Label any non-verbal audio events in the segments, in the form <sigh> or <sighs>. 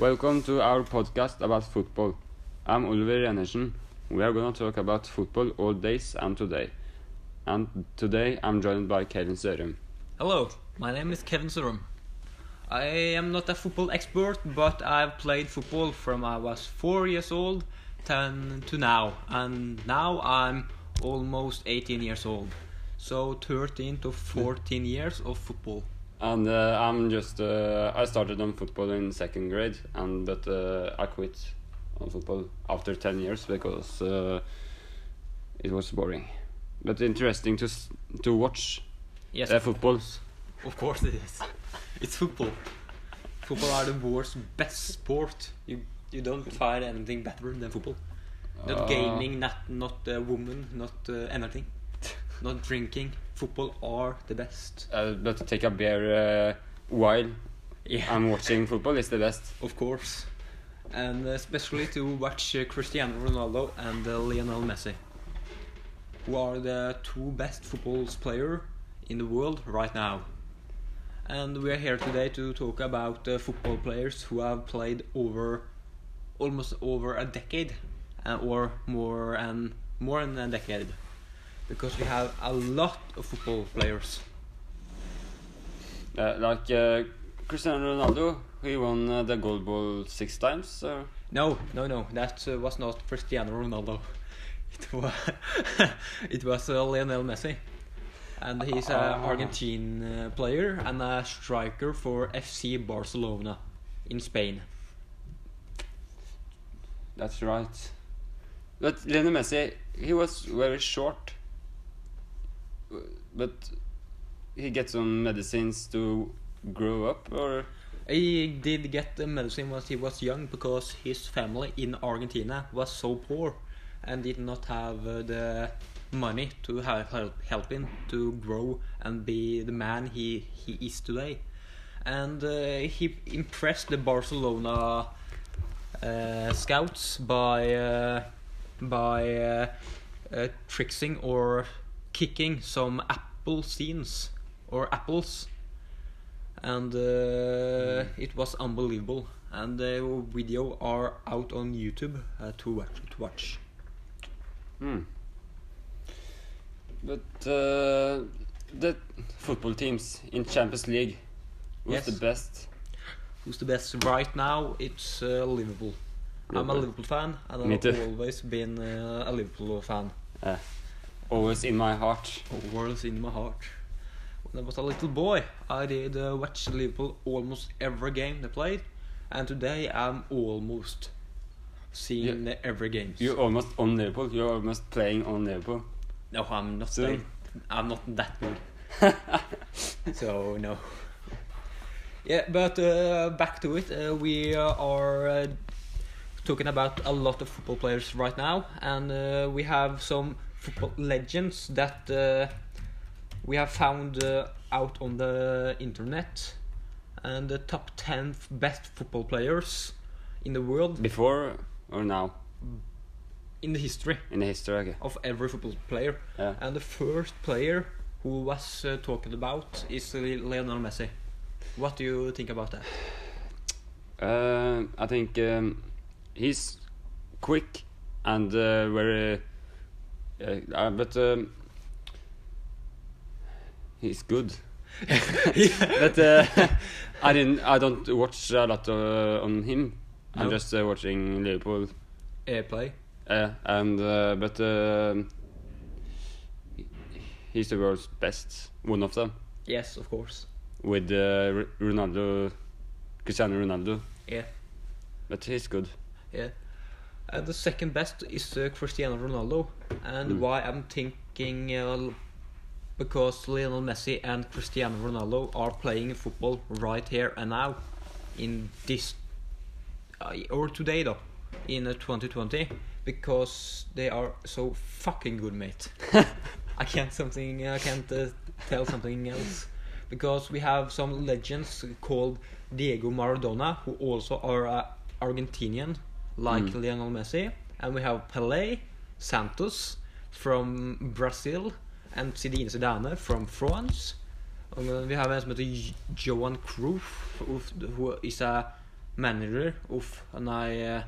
Welcome to our podcast about football. I'm Oliver Enersen. We are going to talk about football all days and today. And today I'm joined by Kevin Sørum. Hello, my name is Kevin Sørum. I am not a football expert, but I've played football from I was four years old to now, and now I'm almost 18 years old. So 13 to 14 years of football. And uh, I'm just uh, I started on football in second grade, and but uh, I quit on football after 10 years because uh, it was boring. But interesting to to watch Yes, uh, football. of course it is. It's football. Football are the world's best sport. You you don't find anything better than football. Not Uh, gaming, not not uh, woman, not uh, anything. not drinking. Football are the best. Uh, but to take a beer uh, while Yeah. I'm watching football is the best. Of course. And especially to watch uh, Cristiano Ronaldo and uh, Lionel Messi, who are the two best football players in the world right now. And we are here today to talk about uh, football players who have played over almost over a decade uh, or more and more than a decade because we have a lot of football players. Uh, like uh, Cristiano Ronaldo, he won uh, the gold ball six times. So No, no, no. That uh, was not Cristiano Ronaldo. <laughs> It was <laughs> it was uh, Lionel Messi, and he's an Ah. Argentine uh, player and a striker for FC Barcelona in Spain. that's right. But Lionel Messi, he was very short. But he gets some medicines to grow up, or He did get the medicine when he was young because his family in Argentina was so poor and did not have uh, the money to help help, help him to grow and be the man he, he is today. And uh, he impressed the Barcelona uh, scouts by uh, by uh, uh, tricksing or kicking some apple scenes or apples and uh, it was unbelievable. And the video are out on YouTube uh, to watch. To watch. hmm. But uh, the football teams in Champions League, who's Yes. the best? Who's the best right now? It's uh, Liverpool. I'm a Liverpool. Liverpool fan, and I've always been uh, a Liverpool fan. Uh, always in my heart. Always in my heart. When I was a little boy, I did uh, watch Liverpool almost every game they played, and today I'm almost seeing every game. You're almost on Liverpool. You're almost playing on Liverpool. No, I'm not. That- I'm not that good. <laughs> so no. Yeah, but uh, back to it. Uh, we are uh, talking about a lot of football players right now, and uh, we have some football legends that uh, we have found uh, out on the internet, and the top ten best football players in the world Before or now in the history in the history? Okay. of every football player. Yeah. And the first player who was uh, talked about is Lionel Messi. What do you think about that? <sighs> Uh, I think um, he's quick and uh, very, uh, but um, he's good. but uh, I didn't. I don't watch a lot uh, on him. I'm No. just uh, watching Liverpool. Airplay. play. Uh, and uh, but he's the world's best, one of them, Yes, of course. with Ronaldo, Cristiano Ronaldo. Yeah, But he's good. yeah. And the second best is uh, Cristiano Ronaldo. And Mm. why I'm thinking uh, because Lionel Messi and Cristiano Ronaldo are playing football right here and now in this uh, or today though in uh, 2020 because they are so fucking good mate <laughs> I can't something I can't uh, tell something else because we have some legends called Diego Maradona who also are uh, Argentinian like Mm. Lionel Messi and we have Pelé Santos from Brazil and Zinedine Zidane from France. Og vi har en som heter Johan Cruyff, who is a manager of and I uh,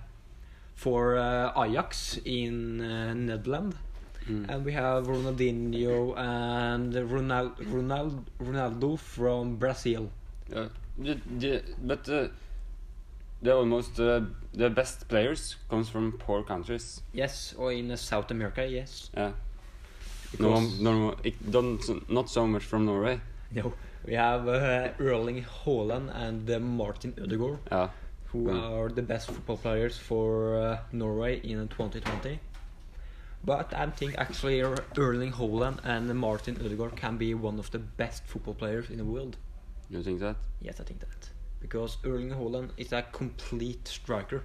for uh, Ajax in uh, Netherlands. Mm. And we have Ronaldinho and Ronald, Ronald, Ronaldo from Brazil. Yeah. The, the, but uh, the almost uh, the best players comes from poor countries. Yes, or in uh, South America, yes. Yeah. No, Because- no, it don't not so much from Norway. No, we have uh, Erling Haaland and uh, Martin Ødegaard, Yeah. who Mm. are the best football players for uh, Norway in 2020. But I think actually Er- Erling Haaland and Martin Ødegaard can be one of the best football players in the world. You think that? Yes, I think that because Erling Haaland is a complete striker.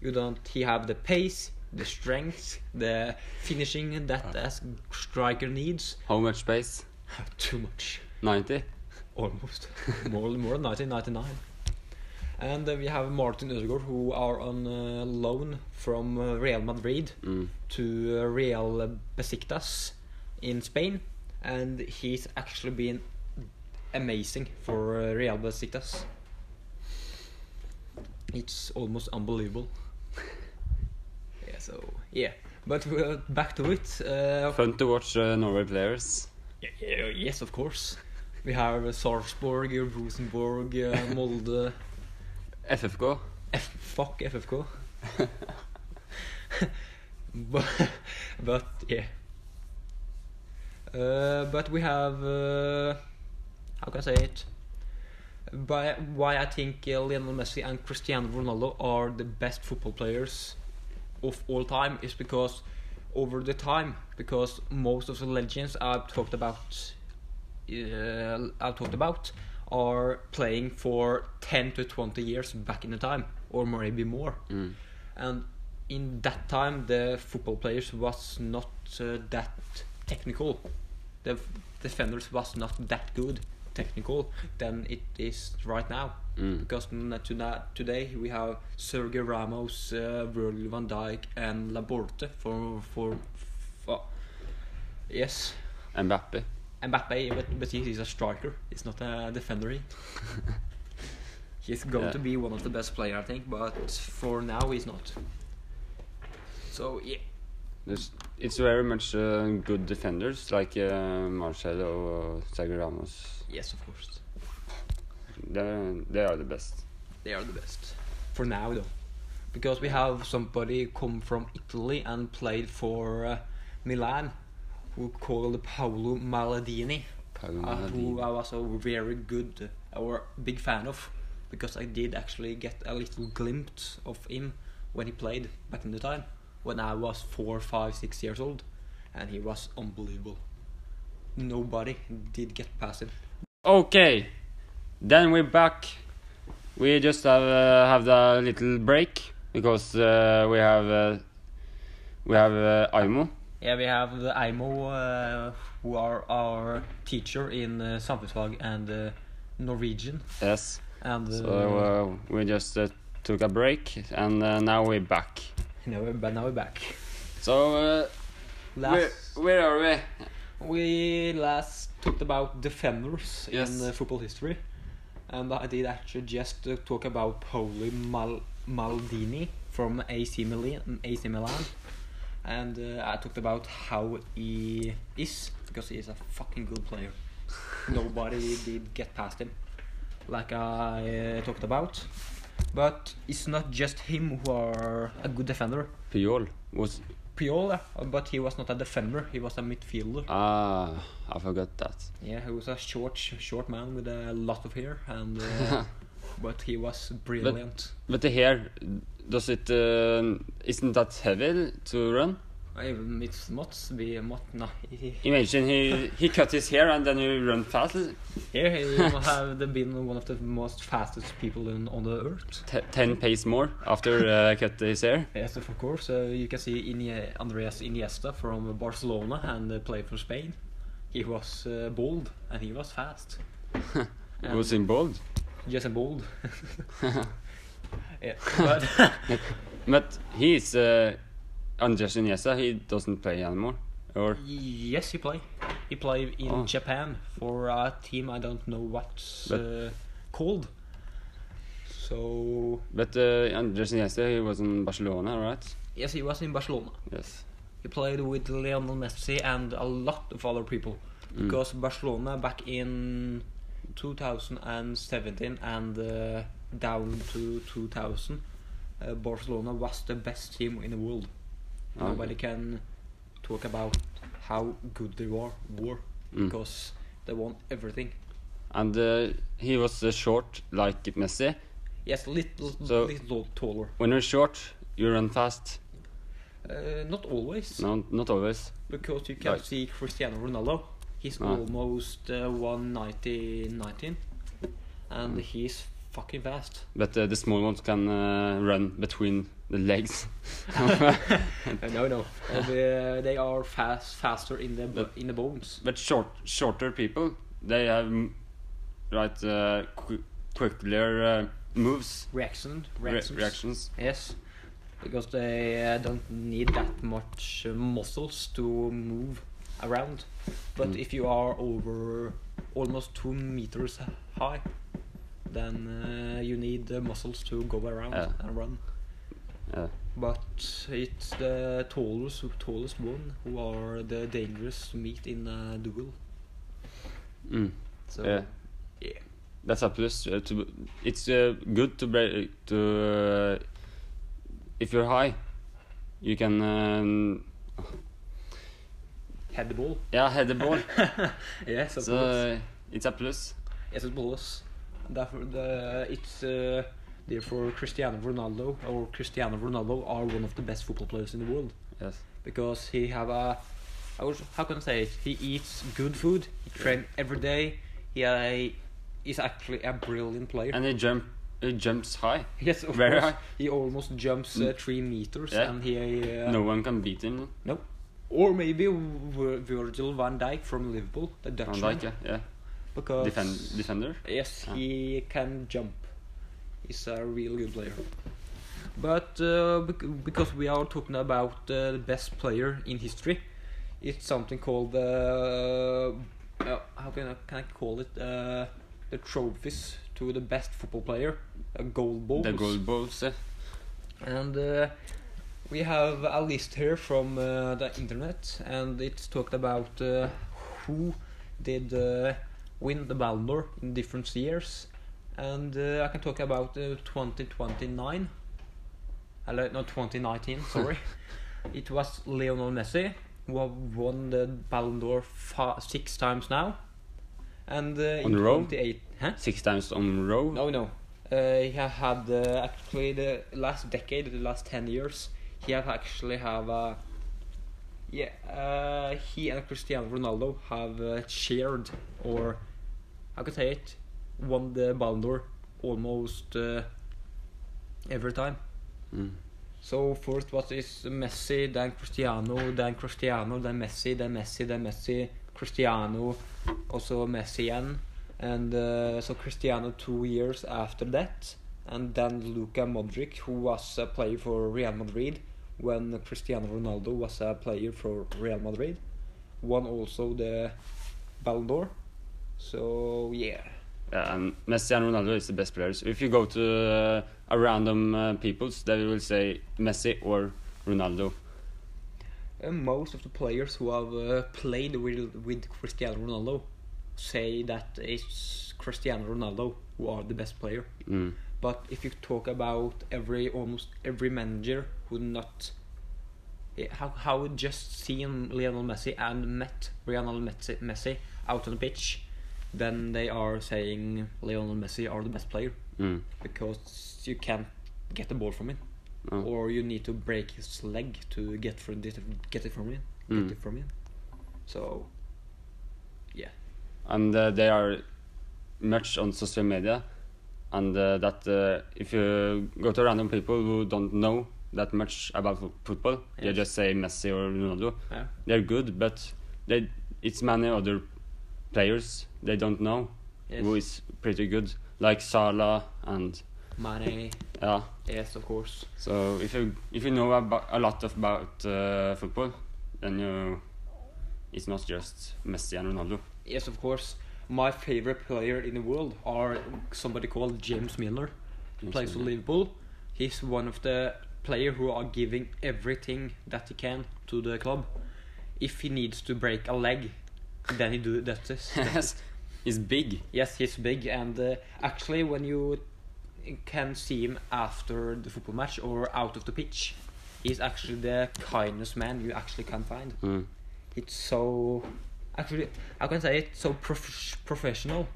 You don't. He have the pace, the strength, the finishing that a striker needs. How much space? <laughs> Too much. 90? <laughs> Almost. more, more than 1999. And uh, we have Martin Ødegaard, who are on uh, loan from uh, Real Madrid Mm. to uh, Real Besiktas in Spain. And he's actually been amazing for uh, Real Besiktas. It's almost unbelievable. <laughs> yeah, so, yeah. But uh, back to it. Uh, Fun to watch uh, Norway players. yeah, yes, of course. We have uh, Sarpsborg, Rosenborg, uh, <laughs> Molde. FFK. F- fuck FFK. <laughs> but, but yeah. Uh, but we have uh, how can I say it? By, why I think uh, Lionel Messi and Cristiano Ronaldo are the best football players of all time is because over the time because most of the legends I've talked about uh, I've talked about are playing for 10 to 20 years back in the time or maybe more Mm. and in that time the football players was not uh, that technical the defenders was not that good technical than it is right now Mm. because today we have Sergio Ramos, uh, Virgil van Dijk, and Laporte for for, for yes, Mbappe. Mbappe, but but he is a striker. He's not a defender. He. <laughs> he's going Yeah. to be one of the best players, I think, but for now he's not. So yeah, There's, it's very much uh, good defenders like uh, Marcelo og Sergio Ramos. yes, of course, They're, they are the best. they are the best for now, though, because we have somebody come from Italy and played for uh, Milan, who called Paolo Maladini. Paolo uh, who Maldini. I was a very good or big fan of because I did actually get a little glimpse of him when he played back in the time when I was four, five, six years old, and he was unbelievable. Nobody did get past him. Okay, then we're back. We just have uh, have the little break because uh, we have uh, we have uh, Aimo. Yeah, we have the Aimo, uh, who are our teacher in uh, samfunnsfag and uh, Norwegian, Yes. and So uh, we just uh, took a break and uh, now we're back. <laughs> now, we're, but now we're back. So uh, where Last where are we? We last talked about defenders Yes. in uh, football history, and I did actually just uh, talk about Poli Mal- Maldini from AC Milan, AC Milan, and uh, I talked about how he is because he is a fucking good player. <laughs> Nobody did get past him, like I uh, talked about. But it's not just him who are a good defender. Puyol was Puyol, yeah, but he was not a defender. He was a midfielder. ah I forgot that. Yeah, he was a short, sh- short man with a lot of hair, and uh, <laughs> but he was brilliant. But the hair does it uh, isn't that heavy to run? It's not be. He, Imagine he he cut his hair and then he run fast. here he must have been one of the most fastest people in, on the earth. T- ten pace more after uh, cut his hair. Yes, of course. Uh, you can see Andreas Iniesta from Barcelona and uh, played for Spain. He was uh, bold and he was fast. <laughs> he was in bold. Just a bold. yeah, but <laughs> But he's uh, Andres Iniesta. He doesn't play anymore. Or Yes, he play. He play in Oh. Japan for a team I don't know what's But- uh, called. So But uh, Andres Iniesta, he was in Barcelona, right? yes, he was in Barcelona. Yes. He played with Lionel Messi and a lot of other people because Barcelona back in 2017 and uh, down to 2000, uh, Barcelona was the best team in the world. Nobody can talk about how good they were, were Mm. because they won everything. And uh, he was uh, short like Messi. Yes, little, So- little taller. When you're short, you run fast. Uh, not always, No, not always. because you can Right. see Cristiano Ronaldo. He's Ah. almost uh, 190, 19, and Mm. he's fucking fast. But uh, the small ones can uh, run between the legs. Uh, <laughs> <laughs> no, no, uh, they, they are fast, faster in the But- in the bones. but short, shorter people, they have mm, right uh, qu- quicker uh, moves, Reaction, re- reactions. reactions. Yes, because they uh, don't need that much uh, muscles to move around. But Mm. if you are over almost two meters high, then uh, you need the muscles to go around Yeah. and run. Yeah. But it's the tallest, tallest one who are the dangerous to meet in a duel. Mm. So Yeah. yeah. That's a plus. Uh, to it's uh, good to break to uh, if you're high, you can um, head the ball. yeah head the ball. <laughs> yes, of so course. uh, it's a plus. Yes, it's a was. Therefore, the, it's uh, therefore Cristiano Ronaldo or Cristiano Ronaldo are one of the best football players in the world Yes. because he have a how, how can I say it? He eats good food. He train every day. He uh, is actually a brilliant player. And he jump he jumps high. yes, of very course. high. He almost jumps uh, Mm. three meters, Yeah. and he uh, no one can beat him. no. Or maybe Virgil van Dijk from Liverpool, the Dutchman. Van Dijk, yeah, yeah. Because Defend, defender. Yes, Ah. he can jump. He's a real good player. But uh, bec- because we are talking about uh, the best player in history, it's something called the uh, uh, how can I, can I call it uh, the trophies to the best football player, uh, gold balls. The gold balls. Yeah. And uh, we have a list here from uh, the internet, and it's talked about uh, who did uh, win the Ballon d'Or in different years. And uh, I can talk about uh, 2029. Hello, not 2019, <laughs> sorry. it was Lionel Messi who won the Ballon d'Or six times now. And uh, On in row? 28, huh? Six times on row. No, no. Uh, he had uh, actually the last decade, the last ten years. He have actually have uh, yeah. Uh, he and Cristiano Ronaldo have uh, shared or how can I say it, won the Ballon d'Or almost uh, every time. Mm. So first what is Messi, then Cristiano, then Cristiano, then Messi, then Messi, then Messi, Cristiano, also Messi again, and uh, so Cristiano two years after that, and then Luka Modric, who was a player for Real Madrid when Cristiano Ronaldo was a player for Real Madrid, won also the Ballon d'Or. So yeah, Yeah, and Messi and Ronaldo is the best players. If you go to uh, a random uh, peoples, they will say Messi or Ronaldo. And most of the players who have uh, played with, with Cristiano Ronaldo say that it's Cristiano Ronaldo who are the best player. Mm. But if you talk about every almost every manager who not eh, how how just seen Lionel Messi and met Lionel Messi, Messi out on the pitch, then they are saying Lionel Messi are the best player Mm. because you can't get the ball from him or you need to break his leg to get from it, get it from him, Mm. get it from him. So, yeah, and uh, they are much on social media and uh, that uh, if you go to random people who don't know that much about fo- football they Yes. just say Messi or Ronaldo yeah, they're good but they it's many other players they don't know yes. who is pretty good like Salah and Mane, <laughs> yeah yes, of course. so if you if you know about a lot of about uh, football then you it's not just Messi and Ronaldo Yes, of course. My favorite player in the world are somebody called James Milner. plays for Liverpool. He's one of the player who are giving everything that he can to the club. If he needs to break a leg, then he do that. Yes, he's big. yes, he's big, and uh, actually, when you can see him after the football match or out of the pitch, he's actually the kindest man you actually can find. Mm. It's so actually I can say it's so prof- professional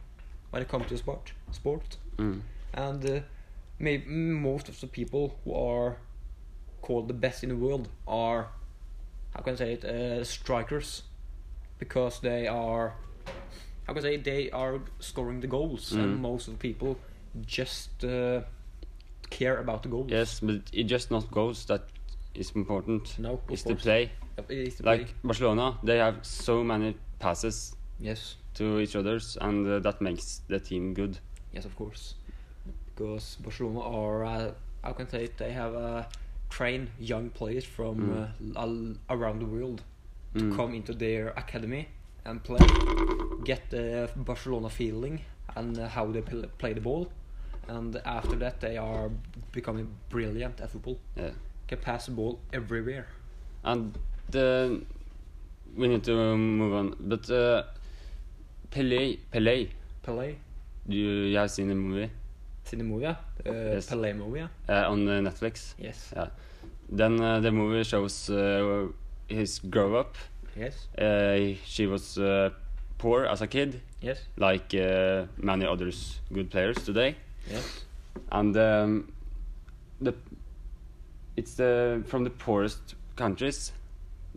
when it comes to sport. Sport Mm. and uh, maybe most of the people who are called the best in the world are how can I say it uh, strikers because they are how can I say they are scoring the goals and Mm. most of the people just uh, care about the goals. Yes, but it just not goals that is important. No, it's the play. Yep, it is the Like play. Barcelona, they have so many passes yes, to each others, and uh, that makes the team good. yes, of course, because Barcelona are uh, how can I say they have uh, trained young players from Mm. uh, around the world to Mm. come into their academy and play, get the Barcelona feeling and how they play the ball, and after that they are becoming brilliant at football. Yeah. Can pass the ball everywhere. And the we need to move on. But uh, Pelé, Pelé, Pelé, you, you have seen the movie seen the movie, yeah? Uh, Yes. Pelé movie, yeah? uh, on uh, Netflix. Yes, Yeah. Then uh, the movie shows uh, his grow up. yes, Uh, she was uh, poor as a kid, yes, like uh, many others good players today. yes, and um, the it's the from the poorest countries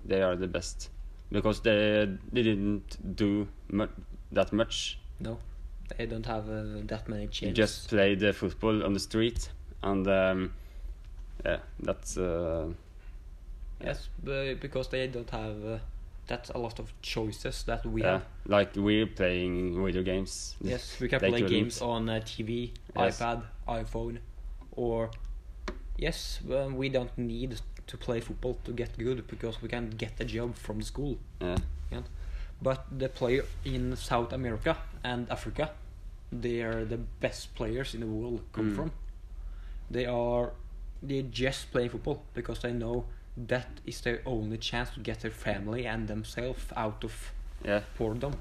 they are the best. Because they they didn't do mu- that much. No, they don't have uh, that many they chances. just played the football on the street. And um, yeah that's uh, yes, but because they don't have uh, that a lot of choices that we yeah have. like we're playing video games Yes, we can play couldn't. games on uh, TV, Yes. iPad, iPhone, or yes, well, we don't need to play football to get good because we can get a job from school. yeah But the player in South America and Africa, they are the best players in the world come Mm. from. They are they just play football because they know that is their only chance to get their family and themselves out of yeah boredom.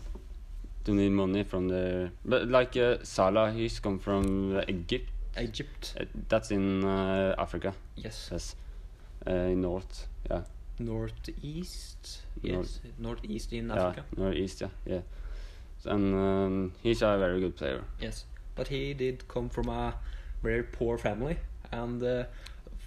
to need money from the but like uh, Salah he's come from uh, Egypt Egypt, Uh, that's in uh, Africa yes. yes uh, in north yeah Northeast, North- yes, northeast in Africa. Yeah, northeast, yeah, yeah. And um, he's a very good player. Yes, but he did come from a very poor family, and uh,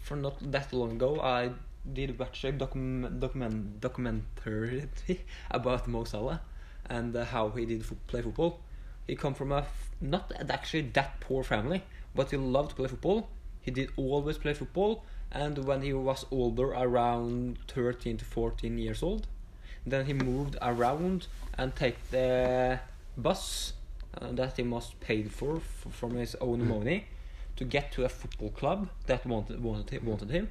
for not that long ago, I did a document, document documentary <laughs> about Mo Salah and uh, how he did fo- play football. He come from a not actually that poor family, but he loved to play football. He did always play football, and when he was older, around 13 to 14 years old, then he moved around and take the bus uh, that he must paid for from his own money to get to a football club that wanted wanted wanted him.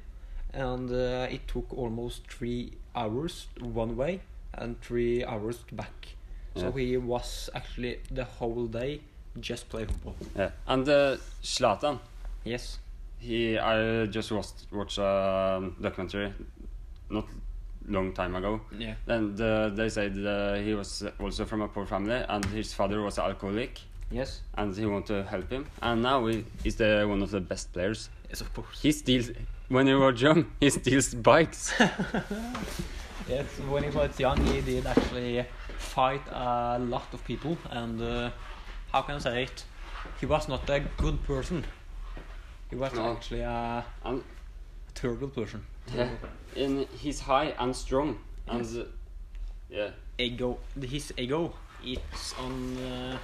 And uh, it took almost three hours one way and three hours back. So Yeah. he was actually the whole day just play football. Yeah. And uh, Zlatan, Yes. he I just watched watched a documentary not long time ago. Yeah. And uh, they said uh, he was also from a poor family, and his father was alcoholic, Yes. and he want to help him. And now he, he's the one of the best players. Yes, of course. He steals when he was young. He steals bikes. <laughs> Yes, when he was young, he did actually fight a lot of people, and uh, how can I say it? He was not a good person. He was No. actually a and terrible person. yeah, and he's high and strong, and Yes. uh, yeah, Ego, his ego, it's on uh,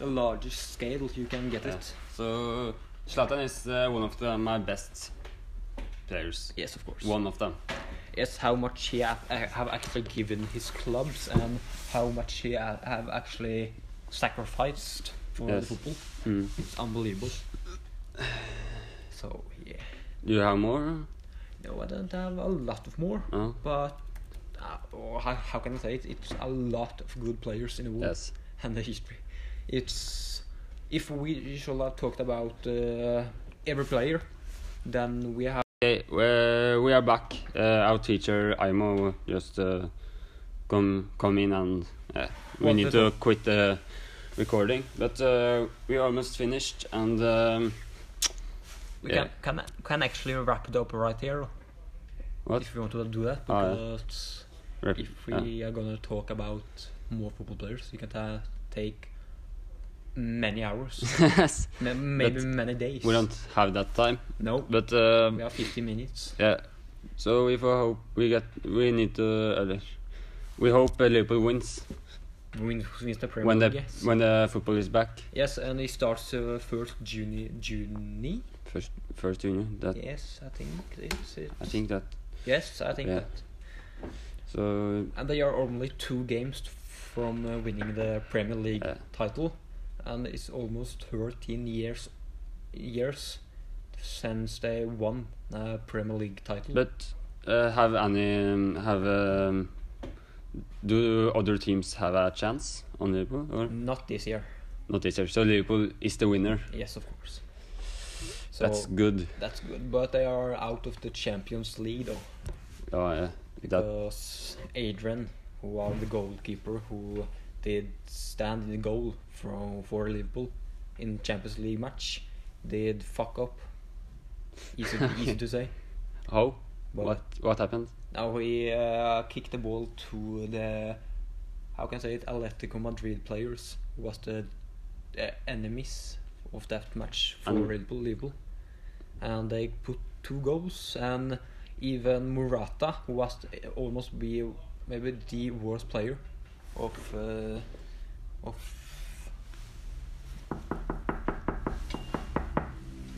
the largest scale you can get yeah. it. So Zlatan is uh, one of the, my best players. Yes, of course. One of them. Yes, how much he have, uh, have actually given his clubs and how much he ha- have actually sacrificed for Yes. the football. Mm. It's unbelievable. So yeah, Do you have more? no, I don't have a lot of more, No. but uh, or how, how can I say it? It's a lot of good players in the world Yes. and the history. It's if we should have talked about uh, every player, then we have Okay, we we are back. Uh, our teacher Aimo just uh, come come in and uh, we Want need to to quit the recording, but uh, we almost finished and um, we Yeah. can can can actually wrap it up right here. What? If you want to do that, Ah, yeah. because rep- if we yeah. are gonna talk about more football players, you can ta- take many hours, <laughs> Yes, maybe But many days. we don't have that time, No, but um, we have 50 minutes. yeah. So if we hope we get, we need to. Uh, we hope uh, Liverpool wins Win, wins the Premier when the Yes. when the football is back. yes, and it starts uh, first June. June. First, first junior. That Yes, I think it's it. I think that. Yes, I think Yeah. that. So And they are only two games from uh, winning the Premier League title, and it's almost 13 years years since they won a Premier League title. But uh, have any um, have um, do other teams have a chance on Liverpool or not this year. not this year? So Liverpool is the winner. Yes, of course. So That's good. that's good, but they are out of the Champions League though, Oh, yeah. That because Adrian, who are the goalkeeper, who did stand in the goal from for Liverpool in Champions League match, did fuck up. Easy, easy to say. how <laughs> But what what happened? Now he uh, kicked the ball to the how can I say it Atletico Madrid players who was the uh, enemies of that match for And- Liverpool, Liverpool, and they put two goals and even Morata who was almost be maybe the worst player of uh, of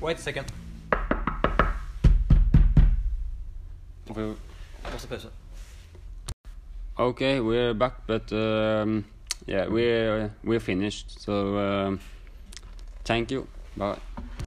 wait a second what's the Okay, we're back, but um, yeah, we're we're finished. So um, thank you. Bye.